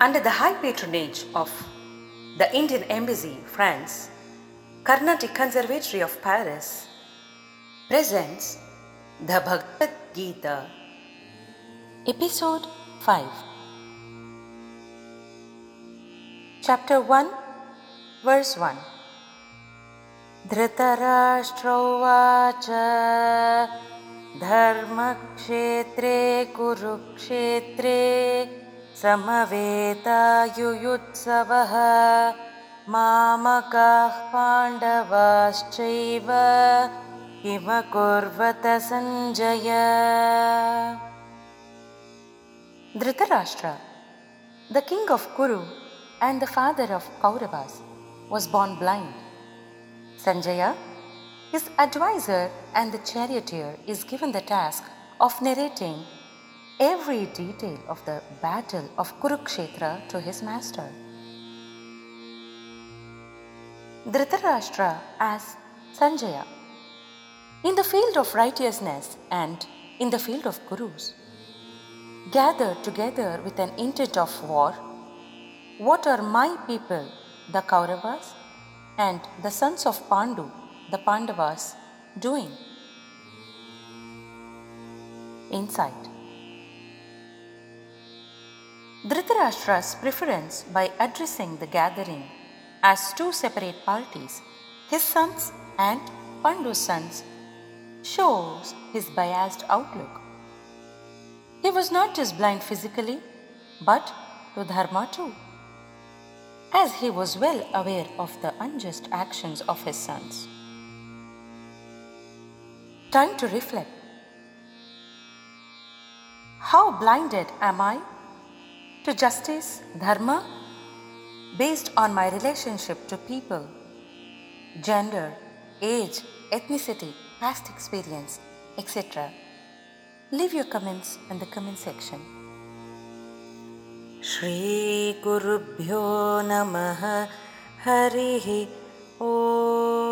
Under the high patronage of the Indian Embassy, France, Carnatic Conservatory of Paris presents the Bhagavad Gita, Episode 5, Chapter 1, Verse 1. धृतराष्ट्रोवाच धर्मक्षेत्रे कुरुक्षेत्रे समवेतायुयुत्सवः मामकाः पाण्डवाश्चैव Sanjay the king of Kuru and the father of Kauravas, was born blind. Sanjaya, his advisor and the charioteer, is given the task of narrating every detail of the battle of Kurukshetra to his master. Dhritarashtra as Sanjaya. In the field of righteousness and in the field of Kurus, gathered together with an intent of war, what are my people, the Kauravas, and the sons of Pandu, the Pandavas, doing? Insight. Dhritarashtra's preference by addressing the gathering as two separate parties, his sons and Pandu's sons, shows his biased outlook. He was not just blind physically, but to Dharma too, as he was well aware of the unjust actions of his sons. Time to reflect. How blinded am I to justice, Dharma, based on my relationship to people, gender, age, ethnicity, past experience, etc. Leave your comments in the comment section. श्रीगुरुभ्यो नमः हरिः ओ